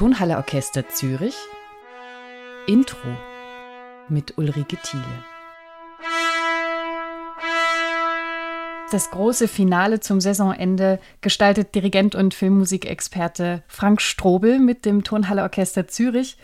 Tonhalle Orchester Zürich Intro mit Ulrike Thiele. Das große Finale zum Saisonende gestaltet Dirigent und Filmmusikexperte Frank Strobel mit dem Tonhalle Orchester Zürich.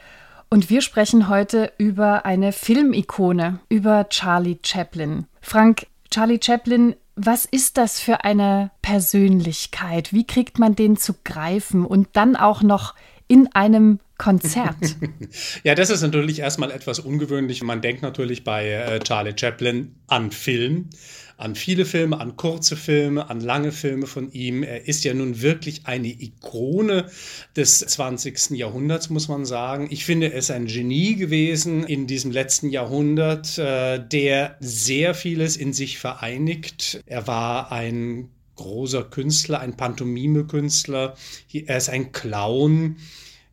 Und wir sprechen heute über eine Filmikone, über Charlie Chaplin. Frank, Charlie Chaplin was ist das für eine Persönlichkeit? Wie kriegt man den zu greifen und dann auch noch in einem Konzert. ja, das ist natürlich erstmal etwas ungewöhnlich. Man denkt natürlich bei äh, Charlie Chaplin an Film, an viele Filme, an kurze Filme, an lange Filme von ihm. Er ist ja nun wirklich eine Ikone des 20. Jahrhunderts, muss man sagen. Ich finde, er ist ein Genie gewesen in diesem letzten Jahrhundert, äh, der sehr vieles in sich vereinigt. Er war ein großer Künstler, ein Pantomime-Künstler. Er ist ein Clown.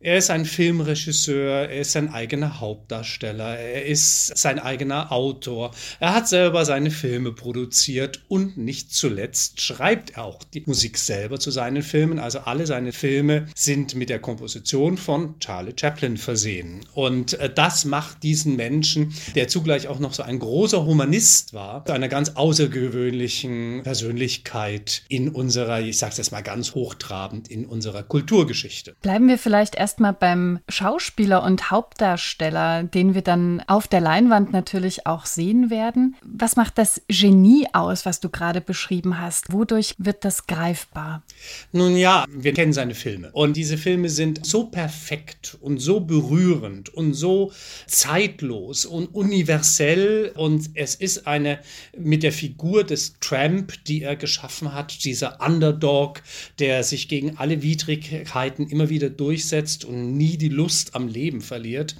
Er ist ein Filmregisseur, er ist sein eigener Hauptdarsteller, er ist sein eigener Autor. Er hat selber seine Filme produziert und nicht zuletzt schreibt er auch die Musik selber zu seinen Filmen. Also alle seine Filme sind mit der Komposition von Charlie Chaplin versehen. Und äh, das macht diesen Menschen, der zugleich auch noch so ein großer Humanist war, zu einer ganz außergewöhnlichen Persönlichkeit in unserer, ich sage es jetzt mal ganz hochtrabend, in unserer Kulturgeschichte. Bleiben wir vielleicht erst erstmal beim Schauspieler und Hauptdarsteller, den wir dann auf der Leinwand natürlich auch sehen werden. Was macht das Genie aus, was du gerade beschrieben hast? Wodurch wird das greifbar? Nun ja, wir kennen seine Filme. Und diese Filme sind so perfekt und so berührend und so zeitlos und universell. Und es ist eine mit der Figur des Tramp, die er geschaffen hat, dieser Underdog, der sich gegen alle Widrigkeiten immer wieder durchsetzt und nie die Lust am Leben verliert.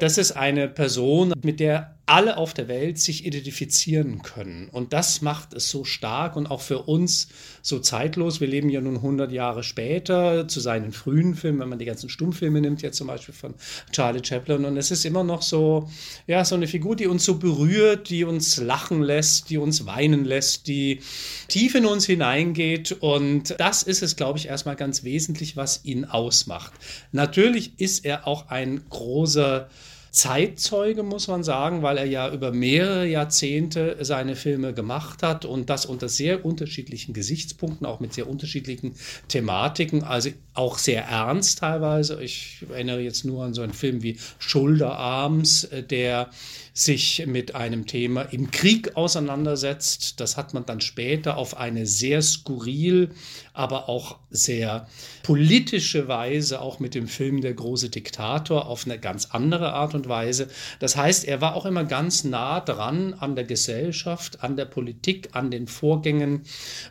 Das ist eine Person, mit der alle auf der Welt sich identifizieren können. Und das macht es so stark und auch für uns so zeitlos. Wir leben ja nun 100 Jahre später zu seinen frühen Filmen, wenn man die ganzen Stummfilme nimmt, jetzt zum Beispiel von Charlie Chaplin. Und es ist immer noch so, ja, so eine Figur, die uns so berührt, die uns lachen lässt, die uns weinen lässt, die tief in uns hineingeht. Und das ist es, glaube ich, erstmal ganz wesentlich, was ihn ausmacht. Natürlich ist er auch ein großer Zeitzeuge, muss man sagen, weil er ja über mehrere Jahrzehnte seine Filme gemacht hat und das unter sehr unterschiedlichen Gesichtspunkten, auch mit sehr unterschiedlichen Thematiken, also auch sehr ernst teilweise. Ich erinnere jetzt nur an so einen Film wie Schulderarms, äh, der sich mit einem Thema im Krieg auseinandersetzt. Das hat man dann später auf eine sehr skurril, aber auch sehr politische Weise, auch mit dem Film Der große Diktator, auf eine ganz andere Art und Weise. Das heißt, er war auch immer ganz nah dran an der Gesellschaft, an der Politik, an den Vorgängen.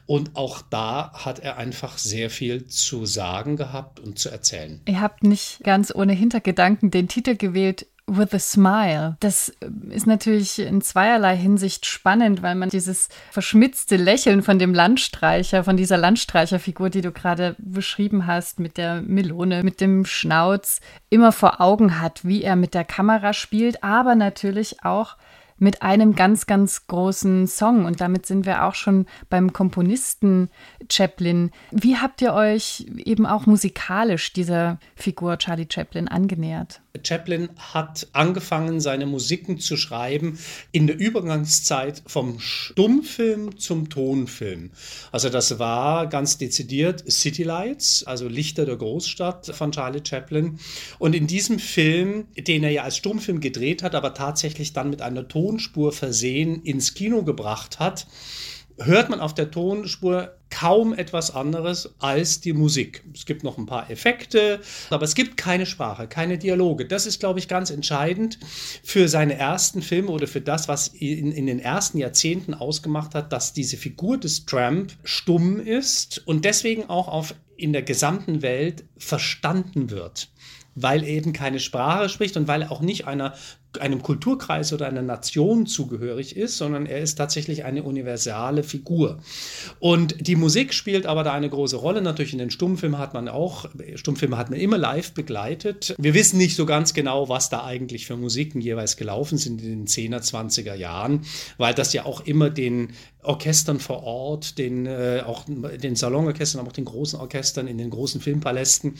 Und auch da hat er einfach sehr viel zu sagen gehabt und zu erzählen. Ihr habt nicht ganz ohne Hintergedanken den Titel gewählt, with a smile. Das äh, ist natürlich in zweierlei Hinsicht spannend, weil man dieses verschmitzte Lächeln von dem Landstreicher, von dieser Landstreicherfigur, die du gerade beschrieben hast, mit der Melone, mit dem Schnauz, immer vor Augen hat, wie er mit der Kamera spielt, aber natürlich auch mit einem ganz, ganz großen Song. Und damit sind wir auch schon beim Komponisten Chaplin. Wie habt ihr euch eben auch musikalisch dieser Figur Charlie Chaplin angenähert? Chaplin hat angefangen, seine Musiken zu schreiben in der Übergangszeit vom Stummfilm zum Tonfilm. Also das war ganz dezidiert City Lights, also Lichter der Großstadt von Charlie Chaplin. Und in diesem Film, den er ja als Stummfilm gedreht hat, aber tatsächlich dann mit einer Tonspur versehen ins Kino gebracht hat, hört man auf der Tonspur kaum etwas anderes als die Musik. Es gibt noch ein paar Effekte, aber es gibt keine Sprache, keine Dialoge. Das ist, glaube ich, ganz entscheidend für seine ersten Filme oder für das, was ihn in den ersten Jahrzehnten ausgemacht hat, dass diese Figur des Tramp stumm ist und deswegen auch auf, in der gesamten Welt verstanden wird weil eben keine Sprache spricht und weil er auch nicht einer einem Kulturkreis oder einer Nation zugehörig ist, sondern er ist tatsächlich eine universale Figur. Und die Musik spielt aber da eine große Rolle. Natürlich in den Stummfilmen hat man auch, Stummfilme hat man immer live begleitet. Wir wissen nicht so ganz genau, was da eigentlich für Musiken jeweils gelaufen sind in den 10er, 20er Jahren, weil das ja auch immer den Orchestern vor Ort, den, äh, auch den Salonorchestern, aber auch den großen Orchestern in den großen Filmpalästen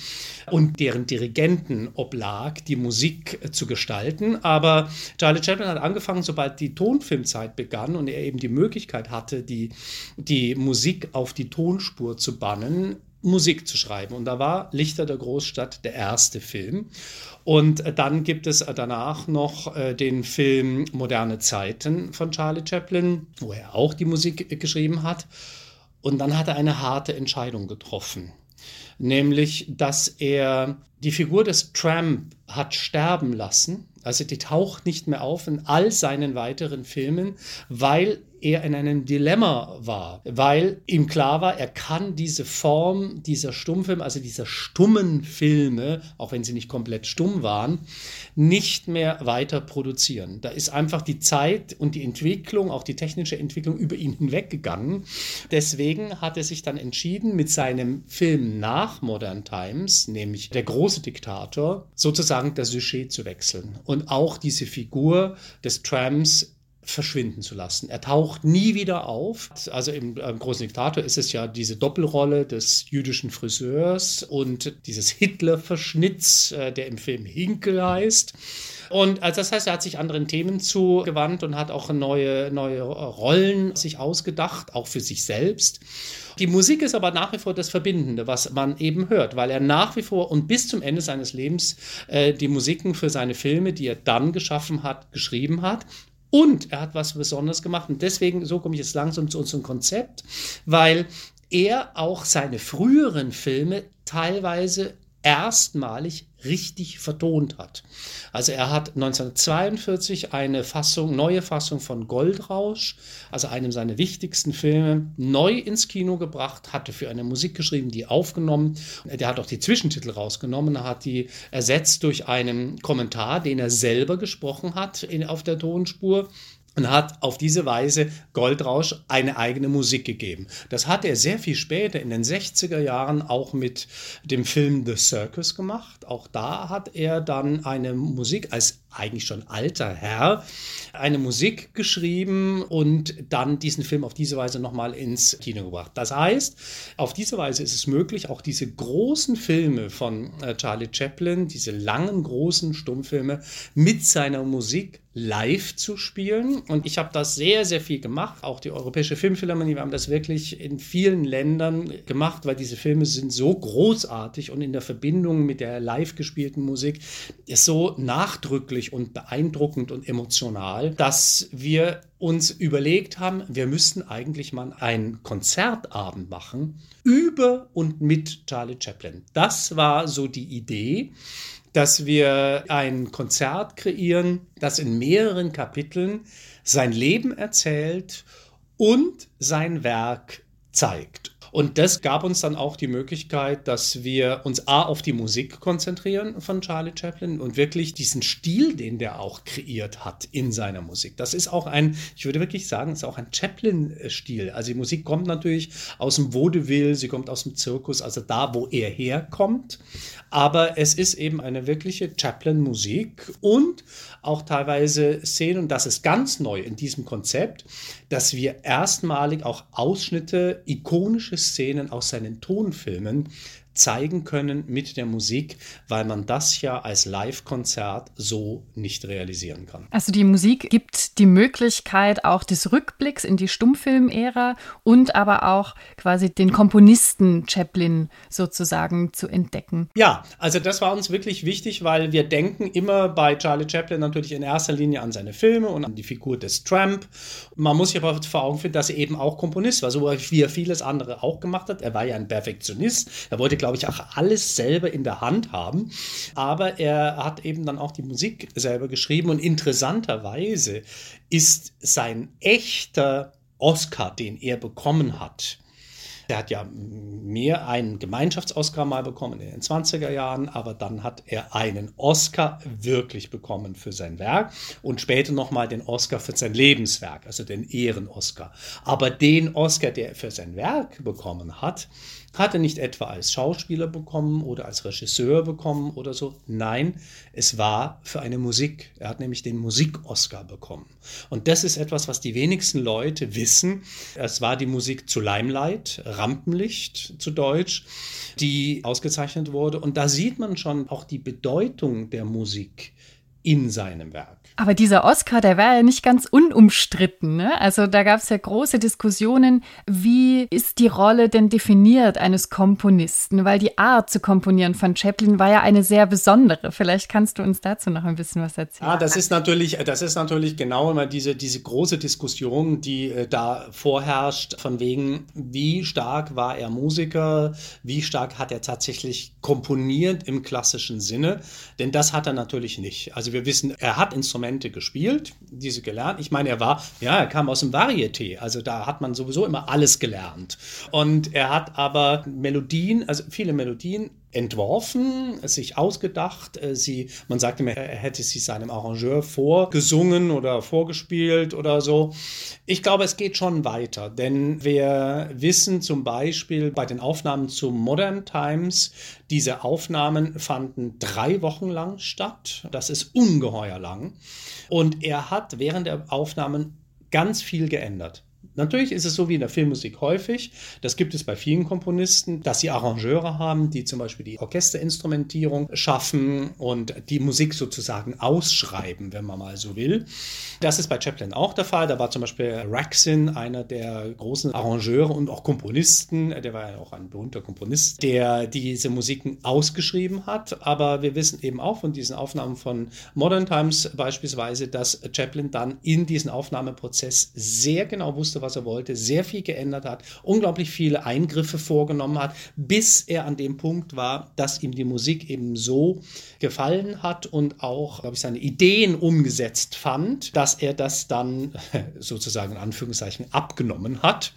und deren Dirigenten oblag, die Musik äh, zu gestalten. Aber Charlie Chaplin hat angefangen, sobald die Tonfilmzeit begann und er eben die Möglichkeit hatte, die, die Musik auf die Tonspur zu bannen, Musik zu schreiben. Und da war Lichter der Großstadt der erste Film. Und dann gibt es danach noch äh, den Film Moderne Zeiten von Charlie Chaplin, wo er auch die Musik geschrieben hat. Und dann hat er eine harte Entscheidung getroffen, nämlich dass er die Figur des Tramp hat sterben lassen. Also die taucht nicht mehr auf in all seinen weiteren Filmen, weil er in einem Dilemma war, weil ihm klar war, er kann diese Form dieser Stummfilme, also dieser stummen Filme, auch wenn sie nicht komplett stumm waren, nicht mehr weiter produzieren. Da ist einfach die Zeit und die Entwicklung, auch die technische Entwicklung über ihn hinweggegangen. Deswegen hat er sich dann entschieden, mit seinem Film nach Modern Times, nämlich Der große Diktator, sozusagen das Sujet zu wechseln und auch diese Figur des Trams verschwinden zu lassen. Er taucht nie wieder auf. Also im, im Großen Diktator ist es ja diese Doppelrolle des jüdischen Friseurs und dieses Hitler-Verschnitz, äh, der im Film Hinkel heißt. Und also das heißt, er hat sich anderen Themen zugewandt und hat auch neue, neue Rollen sich ausgedacht, auch für sich selbst. Die Musik ist aber nach wie vor das Verbindende, was man eben hört, weil er nach wie vor und bis zum Ende seines Lebens äh, die Musiken für seine Filme, die er dann geschaffen hat, geschrieben hat und er hat was Besonderes gemacht. Und deswegen, so komme ich jetzt langsam zu unserem Konzept, weil er auch seine früheren Filme teilweise erstmalig richtig vertont hat. Also er hat 1942 eine Fassung, neue Fassung von Goldrausch, also einem seiner wichtigsten Filme, neu ins Kino gebracht, hatte für eine Musik geschrieben, die aufgenommen. Der hat auch die Zwischentitel rausgenommen, hat die ersetzt durch einen Kommentar, den er selber gesprochen hat in, auf der Tonspur und hat auf diese Weise Goldrausch eine eigene Musik gegeben. Das hat er sehr viel später in den 60er Jahren auch mit dem Film The Circus gemacht. Auch da hat er dann eine Musik als eigentlich schon alter Herr eine Musik geschrieben und dann diesen Film auf diese Weise nochmal ins Kino gebracht. Das heißt, auf diese Weise ist es möglich, auch diese großen Filme von äh, Charlie Chaplin, diese langen großen Stummfilme mit seiner Musik live zu spielen. Und ich habe das sehr, sehr viel gemacht. Auch die Europäische Filmphilharmonie, wir haben das wirklich in vielen Ländern gemacht, weil diese Filme sind so großartig und in der Verbindung mit der live gespielten Musik ist so nachdrücklich und beeindruckend und emotional, dass wir uns überlegt haben, wir müssten eigentlich mal einen Konzertabend machen über und mit Charlie Chaplin. Das war so die Idee dass wir ein Konzert kreieren, das in mehreren Kapiteln sein Leben erzählt und sein Werk zeigt. Und das gab uns dann auch die Möglichkeit, dass wir uns A auf die Musik konzentrieren von Charlie Chaplin und wirklich diesen Stil, den der auch kreiert hat in seiner Musik. Das ist auch ein, ich würde wirklich sagen, ist auch ein Chaplin-Stil. Also die Musik kommt natürlich aus dem Vaudeville, sie kommt aus dem Zirkus, also da, wo er herkommt. Aber es ist eben eine wirkliche Chaplin-Musik und auch teilweise Szenen, und das ist ganz neu in diesem Konzept, dass wir erstmalig auch Ausschnitte, ikonische Szenen aus seinen Tonfilmen zeigen können mit der Musik, weil man das ja als Live-Konzert so nicht realisieren kann. Also die Musik gibt die Möglichkeit auch des Rückblicks in die Stummfilmära und aber auch quasi den Komponisten Chaplin sozusagen zu entdecken. Ja, also das war uns wirklich wichtig, weil wir denken immer bei Charlie Chaplin natürlich in erster Linie an seine Filme und an die Figur des Tramp. Man muss sich aber vor Augen finden, dass er eben auch Komponist war, so wie er vieles andere auch gemacht hat. Er war ja ein Perfektionist. Er wollte glaube ich, auch alles selber in der Hand haben. Aber er hat eben dann auch die Musik selber geschrieben und interessanterweise ist sein echter Oscar, den er bekommen hat, er hat ja mehr einen Gemeinschafts-Oscar mal bekommen in den 20er Jahren, aber dann hat er einen Oscar wirklich bekommen für sein Werk und später nochmal den Oscar für sein Lebenswerk, also den Ehren-Oscar. Aber den Oscar, der er für sein Werk bekommen hat, hat er nicht etwa als Schauspieler bekommen oder als Regisseur bekommen oder so. Nein, es war für eine Musik. Er hat nämlich den Musik-Oscar bekommen. Und das ist etwas, was die wenigsten Leute wissen. Es war die Musik zu Limelight, Rampenlicht zu Deutsch, die ausgezeichnet wurde. Und da sieht man schon auch die Bedeutung der Musik in seinem Werk. Aber dieser Oscar, der war ja nicht ganz unumstritten. Ne? Also da gab es ja große Diskussionen, wie ist die Rolle denn definiert eines Komponisten? Weil die Art zu komponieren von Chaplin war ja eine sehr besondere. Vielleicht kannst du uns dazu noch ein bisschen was erzählen. Ah, das ist natürlich, das ist natürlich genau immer diese, diese große Diskussion, die äh, da vorherrscht, von wegen, wie stark war er Musiker, wie stark hat er tatsächlich komponiert im klassischen Sinne. Denn das hat er natürlich nicht. Also wir wissen, er hat Instrumente Instrumente gespielt, diese gelernt. Ich meine, er war, ja, er kam aus dem Varieté, also da hat man sowieso immer alles gelernt. Und er hat aber Melodien, also viele Melodien entworfen, sich ausgedacht. Äh, sie, man sagte mir, er hätte sie seinem Arrangeur vorgesungen oder vorgespielt oder so. Ich glaube, es geht schon weiter, denn wir wissen zum Beispiel bei den Aufnahmen zu Modern Times, diese Aufnahmen fanden drei Wochen lang statt. Das ist ungeheuer lang. Und er hat während der Aufnahmen ganz viel geändert. Natürlich ist es so wie in der Filmmusik häufig, das gibt es bei vielen Komponisten, dass sie Arrangeure haben, die zum Beispiel die Orchesterinstrumentierung schaffen und die Musik sozusagen ausschreiben, wenn man mal so will. Das ist bei Chaplin auch der Fall. Da war zum Beispiel Raxin einer der großen Arrangeure und auch Komponisten, der war ja auch ein berühmter Komponist, der diese Musiken ausgeschrieben hat. Aber wir wissen eben auch von diesen Aufnahmen von Modern Times beispielsweise, dass Chaplin dann in diesen Aufnahmeprozess sehr genau wusste, was er wollte, sehr viel geändert hat, unglaublich viele Eingriffe vorgenommen hat, bis er an dem Punkt war, dass ihm die Musik eben so gefallen hat und auch, glaube ich, seine Ideen umgesetzt fand, dass er das dann sozusagen in Anführungszeichen abgenommen hat.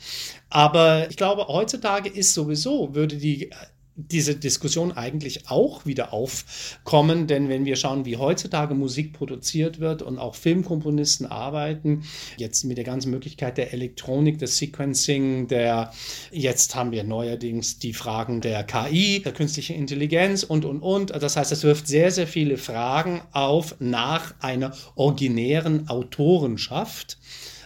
Aber ich glaube, heutzutage ist sowieso, würde die diese Diskussion eigentlich auch wieder aufkommen, denn wenn wir schauen, wie heutzutage Musik produziert wird und auch Filmkomponisten arbeiten, jetzt mit der ganzen Möglichkeit der Elektronik, des Sequencing, der jetzt haben wir neuerdings die Fragen der KI, der künstlichen Intelligenz und und und. Das heißt, es wirft sehr, sehr viele Fragen auf nach einer originären Autorenschaft.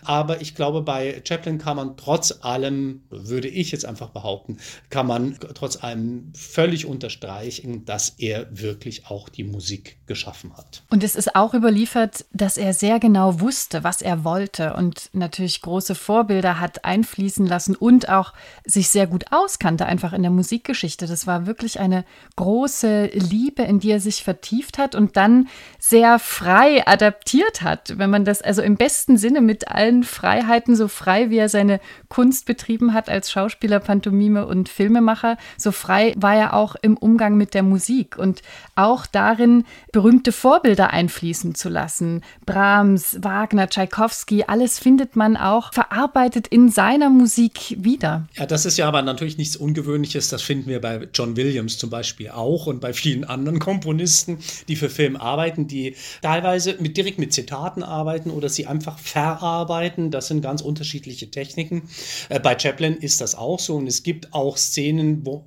Aber ich glaube, bei Chaplin kann man trotz allem, würde ich jetzt einfach behaupten, kann man trotz allem völlig unterstreichen, dass er wirklich auch die Musik geschaffen hat. Und es ist auch überliefert, dass er sehr genau wusste, was er wollte und natürlich große Vorbilder hat einfließen lassen und auch sich sehr gut auskannte, einfach in der Musikgeschichte. Das war wirklich eine große Liebe, in die er sich vertieft hat und dann sehr frei adaptiert hat, wenn man das also im besten Sinne mit allen Freiheiten, so frei wie er seine Kunst betrieben hat als Schauspieler, Pantomime und Filmemacher, so frei war er auch im Umgang mit der Musik und auch darin, berühmte Vorbilder einfließen zu lassen. Brahms, Wagner, Tschaikowski, alles findet man auch verarbeitet in seiner Musik wieder. Ja, das ist ja aber natürlich nichts Ungewöhnliches. Das finden wir bei John Williams zum Beispiel auch und bei vielen anderen Komponisten, die für Film arbeiten, die teilweise mit, direkt mit Zitaten arbeiten oder sie einfach verarbeiten arbeiten. Das sind ganz unterschiedliche Techniken. Äh, bei Chaplin ist das auch so und es gibt auch Szenen, wo,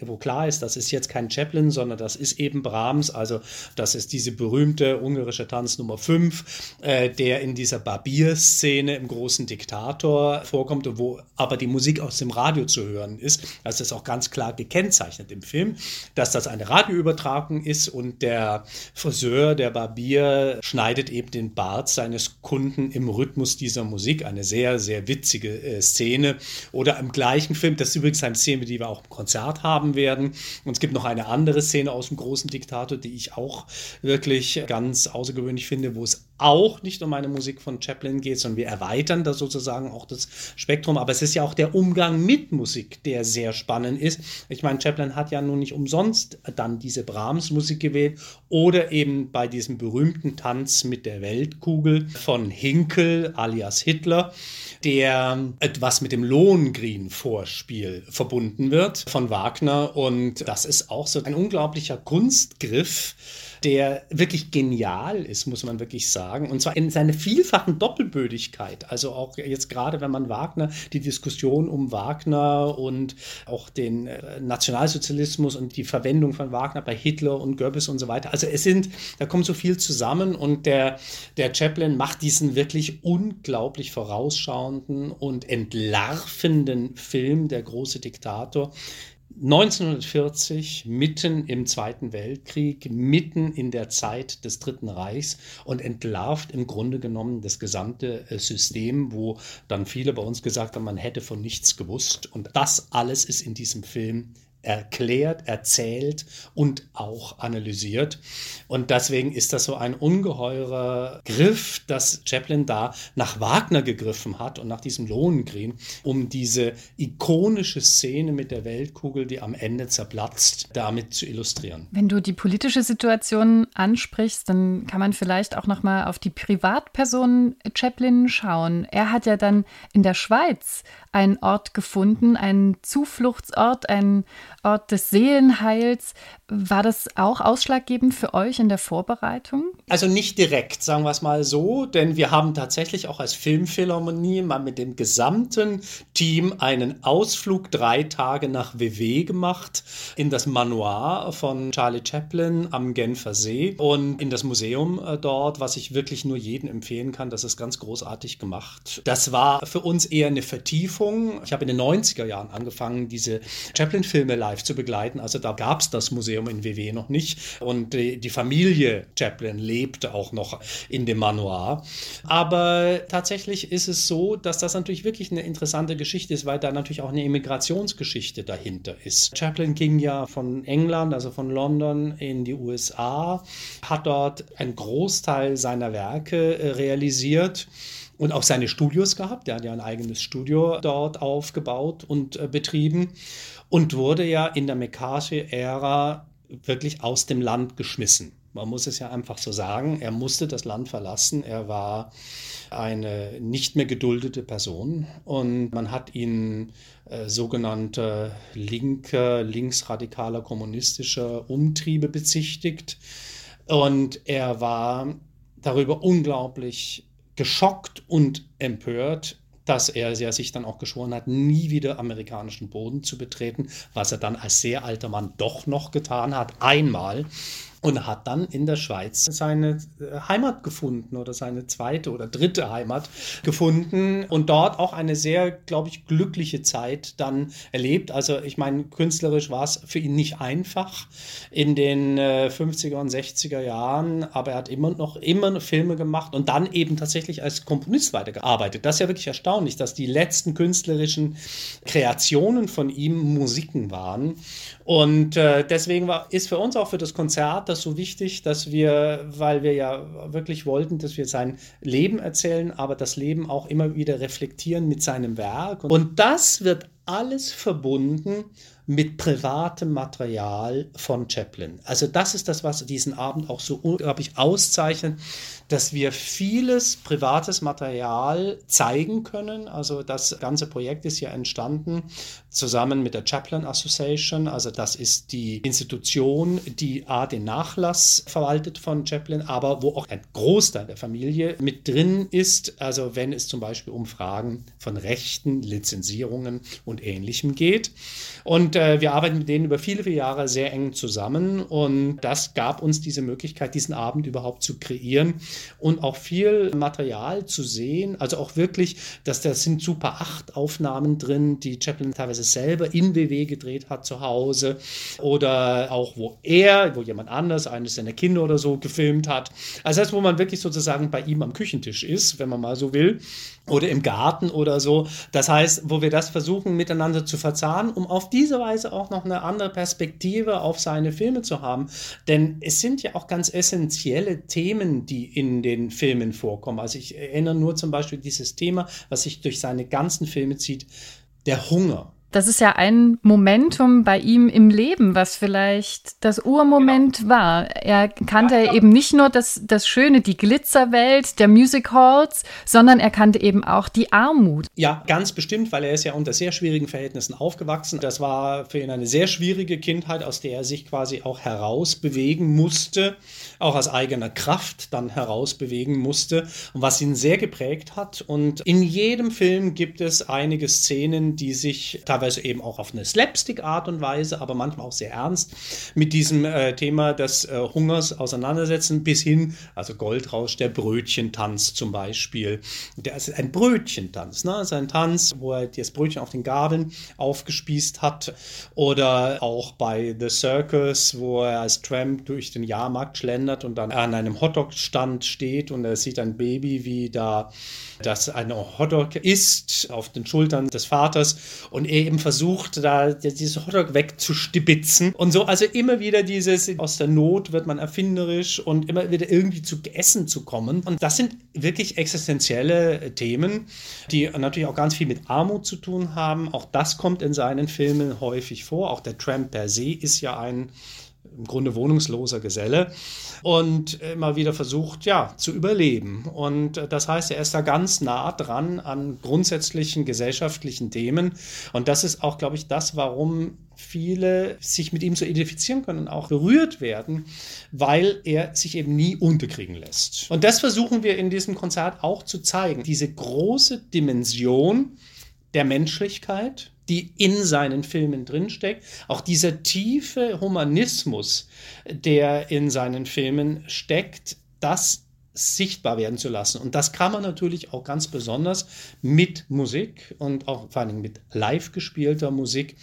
wo klar ist, das ist jetzt kein Chaplin, sondern das ist eben Brahms. Also das ist diese berühmte ungarische Tanz Nummer 5, äh, der in dieser Barbier-Szene im großen Diktator vorkommt wo aber die Musik aus dem Radio zu hören ist. Das ist auch ganz klar gekennzeichnet im Film, dass das eine Radioübertragung ist und der Friseur, der Barbier, schneidet eben den Bart seines Kunden im Rhythmus dieser dieser Musik, eine sehr, sehr witzige äh, Szene. Oder im gleichen Film, das ist übrigens eine Szene, die wir auch im Konzert haben werden. Und es gibt noch eine andere Szene aus dem großen Diktator, die ich auch wirklich ganz außergewöhnlich finde, wo es auch nicht um eine Musik von Chaplin geht, sondern wir erweitern da sozusagen auch das Spektrum. Aber es ist ja auch der Umgang mit Musik, der sehr spannend ist. Ich meine, Chaplin hat ja nun nicht umsonst dann diese Brahms-Musik gewählt oder eben bei diesem berühmten Tanz mit der Weltkugel von Hinkel alias Hitler, der etwas mit dem Lohengrin-Vorspiel verbunden wird von Wagner. Und das ist auch so ein unglaublicher Kunstgriff der wirklich genial ist, muss man wirklich sagen. Und zwar in seiner vielfachen Doppelbödigkeit. Also auch jetzt gerade, wenn man Wagner, die Diskussion um Wagner und auch den äh, Nationalsozialismus und die Verwendung von Wagner bei Hitler und Goebbels und so weiter. Also es sind, da kommt so viel zusammen und der, der Chaplin macht diesen wirklich unglaublich vorausschauenden und entlarvenden Film, der große Diktator, 1940, mitten im Zweiten Weltkrieg, mitten in der Zeit des Dritten Reichs und entlarvt im Grunde genommen das gesamte äh, System, wo dann viele bei uns gesagt haben, man hätte von nichts gewusst. Und das alles ist in diesem Film erklärt, erzählt und auch analysiert. Und deswegen ist das so ein ungeheurer Griff, dass Chaplin da nach Wagner gegriffen hat und nach diesem Lohengrin, um diese ikonische Szene mit der Weltkugel, die am Ende zerplatzt, damit zu illustrieren. Wenn du die politische Situation ansprichst, dann kann man vielleicht auch noch mal auf die Privatperson Chaplin schauen. Er hat ja dann in der Schweiz einen Ort gefunden, einen Zufluchtsort, einen Ort des Seelenheils. War das auch ausschlaggebend für euch in der Vorbereitung? Also nicht direkt, sagen wir es mal so, denn wir haben tatsächlich auch als Filmphilharmonie mal mit dem gesamten Team einen Ausflug drei Tage nach WW gemacht, in das Manoir von Charlie Chaplin am Genfer See und in das Museum äh, dort, was ich wirklich nur jedem empfehlen kann. Das ist ganz großartig gemacht. Das war für uns eher eine Vertiefung. Ich habe in den 90er Jahren angefangen, diese Chaplin-Filme live zu begleiten. Also da gab es das Museum Museum in WW noch nicht. Und die, die Familie Chaplin lebte auch noch in dem Manoir. Aber tatsächlich ist es so, dass das natürlich wirklich eine interessante Geschichte ist, weil da natürlich auch eine Immigrationsgeschichte dahinter ist. Chaplin ging ja von England, also von London in die USA, hat dort einen Großteil seiner Werke äh, realisiert und auch seine Studios gehabt. Er hat ja ein eigenes Studio dort aufgebaut und äh, betrieben und wurde ja in der McCarthy-Ära wirklich aus dem Land geschmissen. Man muss es ja einfach so sagen. Er musste das Land verlassen. Er war eine nicht mehr geduldete Person und man hat ihn äh, sogenannte linke, linksradikaler kommunistischer Umtriebe bezichtigt. Und er war darüber unglaublich geschockt und empört, dass er ja sich dann auch geschworen hat, nie wieder amerikanischen Boden zu betreten, was er dann als sehr alter Mann doch noch getan hat, einmal und hat dann in der Schweiz seine äh, Heimat gefunden oder seine zweite oder dritte Heimat gefunden und dort auch eine sehr, glaube ich, glückliche Zeit dann erlebt. Also ich meine, künstlerisch war es für ihn nicht einfach in den äh, 50er und 60er Jahren, aber er hat immer noch immer Filme gemacht und dann eben tatsächlich als Komponist weitergearbeitet. Das ist ja wirklich erstaunlich, dass die letzten künstlerischen Kreationen von ihm Musiken waren. Und äh, deswegen war, ist für uns auch für das Konzert das so wichtig, dass wir, weil wir ja wirklich wollten, dass wir sein Leben erzählen, aber das Leben auch immer wieder reflektieren mit seinem Werk. Und das wird alles verbunden mit privatem Material von Chaplin. Also das ist das, was diesen Abend auch so unglaublich auszeichnet, dass wir vieles privates Material zeigen können. Also das ganze Projekt ist ja entstanden zusammen mit der Chaplin Association. Also das ist die Institution, die A, den Nachlass verwaltet von Chaplin, aber wo auch ein Großteil der Familie mit drin ist. Also wenn es zum Beispiel um Fragen von Rechten, Lizenzierungen und Ähnlichem geht. Und äh, wir arbeiten mit denen über viele, viele Jahre sehr eng zusammen und das gab uns diese Möglichkeit, diesen Abend überhaupt zu kreieren und auch viel Material zu sehen. Also auch wirklich, dass da sind Super 8 Aufnahmen drin, die Chaplin teilweise selber in WW gedreht hat zu Hause oder auch wo er, wo jemand anders, eines seiner Kinder oder so gefilmt hat. Also das, wo man wirklich sozusagen bei ihm am Küchentisch ist, wenn man mal so will oder im Garten oder so. Das heißt, wo wir das versuchen miteinander zu verzahnen, um auf diese Weise auch noch eine andere Perspektive auf seine Filme zu haben. Denn es sind ja auch ganz essentielle Themen, die in den Filmen vorkommen. Also ich erinnere nur zum Beispiel dieses Thema, was sich durch seine ganzen Filme zieht, der Hunger Das ist ja ein Momentum bei ihm im Leben, was vielleicht das Urmoment genau. war. Er kannte ja, eben nicht nur das, das Schöne, die Glitzerwelt der Music Halls, sondern er kannte eben auch die Armut. Ja, ganz bestimmt, weil er ist ja unter sehr schwierigen Verhältnissen aufgewachsen. Das war für ihn eine sehr schwierige Kindheit, aus der er sich quasi auch herausbewegen musste, auch aus eigener Kraft dann herausbewegen musste und was ihn sehr geprägt hat. Und in jedem Film gibt es einige Szenen, die sich teilweise teilweise eben auch auf eine Slapstick-Art und Weise, aber manchmal auch sehr ernst mit diesem äh, Thema des äh, Hungers auseinandersetzen, bis hin, also Goldrausch, der Brötchentanz zum Beispiel. Der ist ein Brötchentanz, ne? Das ist ein Tanz, wo er das Brötchen auf den Gabeln aufgespießt hat. Oder auch bei The Circus, wo er als Tramp durch den Jahrmarkt schlendert und dann an einem Hotdog-Stand steht und er sieht ein Baby, wie da das eine Hotdog isst auf den Schultern des Vaters und er eben versucht, da dieses Hotdog wegzustibitzen und so. Also immer wieder dieses, aus der Not wird man erfinderisch und immer wieder irgendwie zu Essen zu kommen. Und das sind wirklich existenzielle Themen, die natürlich auch ganz viel mit Armut zu tun haben. Auch das kommt in seinen Filmen häufig vor. Auch der Tramp per se ist ja ein im Grunde wohnungsloser Geselle und immer wieder versucht, ja, zu überleben. Und das heißt, er ist da ganz nah dran an grundsätzlichen gesellschaftlichen Themen. Und das ist auch, glaube ich, das, warum viele sich mit ihm so identifizieren können und auch berührt werden, weil er sich eben nie unterkriegen lässt. Und das versuchen wir in diesem Konzert auch zu zeigen. Diese große Dimension der Menschlichkeit, die in seinen Filmen drinsteckt. Auch dieser tiefe Humanismus, der in seinen Filmen steckt, das sichtbar werden zu lassen. Und das kann man natürlich auch ganz besonders mit Musik und auch vor allem mit live gespielter Musik,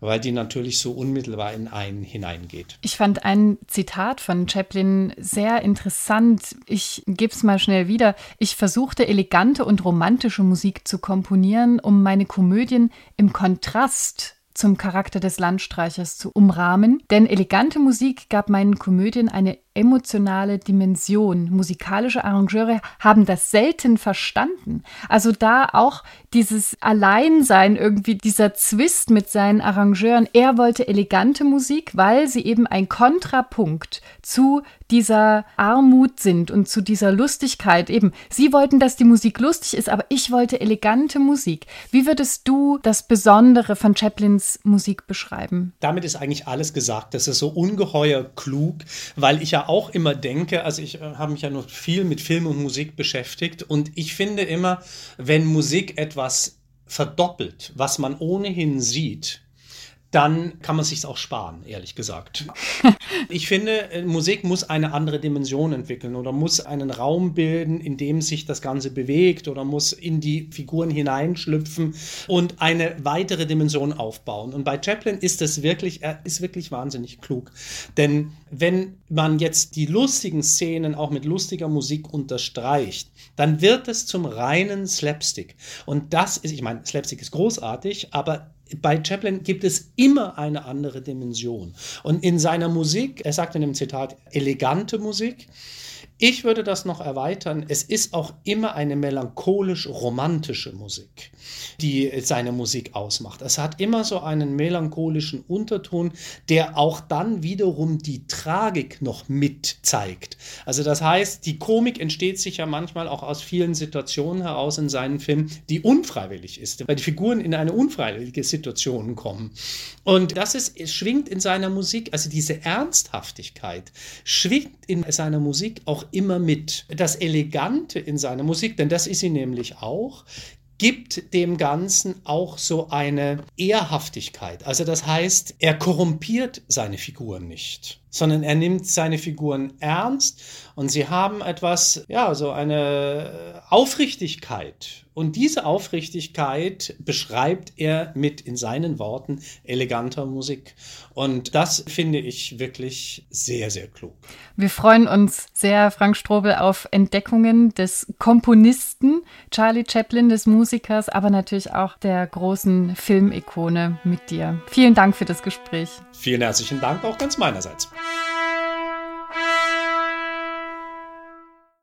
weil die natürlich so unmittelbar in einen hineingeht. Ich fand ein Zitat von Chaplin sehr interessant. Ich gebe es mal schnell wieder. Ich versuchte elegante und romantische Musik zu komponieren, um meine Komödien im Kontrast zum Charakter des Landstreichers zu umrahmen, denn elegante Musik gab meinen Komödien eine emotionale Dimension. Musikalische Arrangeure haben das selten verstanden. Also da auch dieses Alleinsein, irgendwie dieser Zwist mit seinen Arrangeuren. Er wollte elegante Musik, weil sie eben ein Kontrapunkt zu dieser Armut sind und zu dieser Lustigkeit. Eben, sie wollten, dass die Musik lustig ist, aber ich wollte elegante Musik. Wie würdest du das Besondere von Chaplins Musik beschreiben? Damit ist eigentlich alles gesagt. Das ist so ungeheuer klug, weil ich ja auch immer denke, also ich äh, habe mich ja noch viel mit Film und Musik beschäftigt und ich finde immer, wenn Musik etwas verdoppelt, was man ohnehin sieht, dann kann man sich auch sparen, ehrlich gesagt. Ich finde, äh, Musik muss eine andere Dimension entwickeln oder muss einen Raum bilden, in dem sich das Ganze bewegt oder muss in die Figuren hineinschlüpfen und eine weitere Dimension aufbauen. Und bei Chaplin ist das wirklich, er ist wirklich wahnsinnig klug. Denn wenn man jetzt die lustigen Szenen auch mit lustiger Musik unterstreicht, dann wird es zum reinen Slapstick. Und das ist, ich meine, Slapstick ist großartig, aber bei Chaplin gibt es immer eine andere Dimension. Und in seiner Musik, er sagt in dem Zitat, elegante Musik, ich würde das noch erweitern. Es ist auch immer eine melancholisch-romantische Musik, die seine Musik ausmacht. Es hat immer so einen melancholischen Unterton, der auch dann wiederum die Tragik noch mit zeigt. Also das heißt, die Komik entsteht sich ja manchmal auch aus vielen Situationen heraus in seinen Filmen, die unfreiwillig ist, weil die Figuren in eine unfreiwillige Situation kommen. Und das ist, schwingt in seiner Musik, also diese Ernsthaftigkeit schwingt in seiner Musik auch immer mit. Das Elegante in seiner Musik, denn das ist sie nämlich auch, gibt dem Ganzen auch so eine Ehrhaftigkeit. Also das heißt, er korrumpiert seine Figuren nicht, sondern er nimmt seine Figuren ernst und sie haben etwas, ja, so eine Aufrichtigkeit. Und diese Aufrichtigkeit beschreibt er mit in seinen Worten eleganter Musik. Und das finde ich wirklich sehr, sehr klug. Wir freuen uns sehr, Frank Strobel, auf Entdeckungen des Komponisten Charlie Chaplin, des Musikers, aber natürlich auch der großen Filmikone mit dir. Vielen Dank für das Gespräch. Vielen herzlichen Dank auch ganz meinerseits. Bye.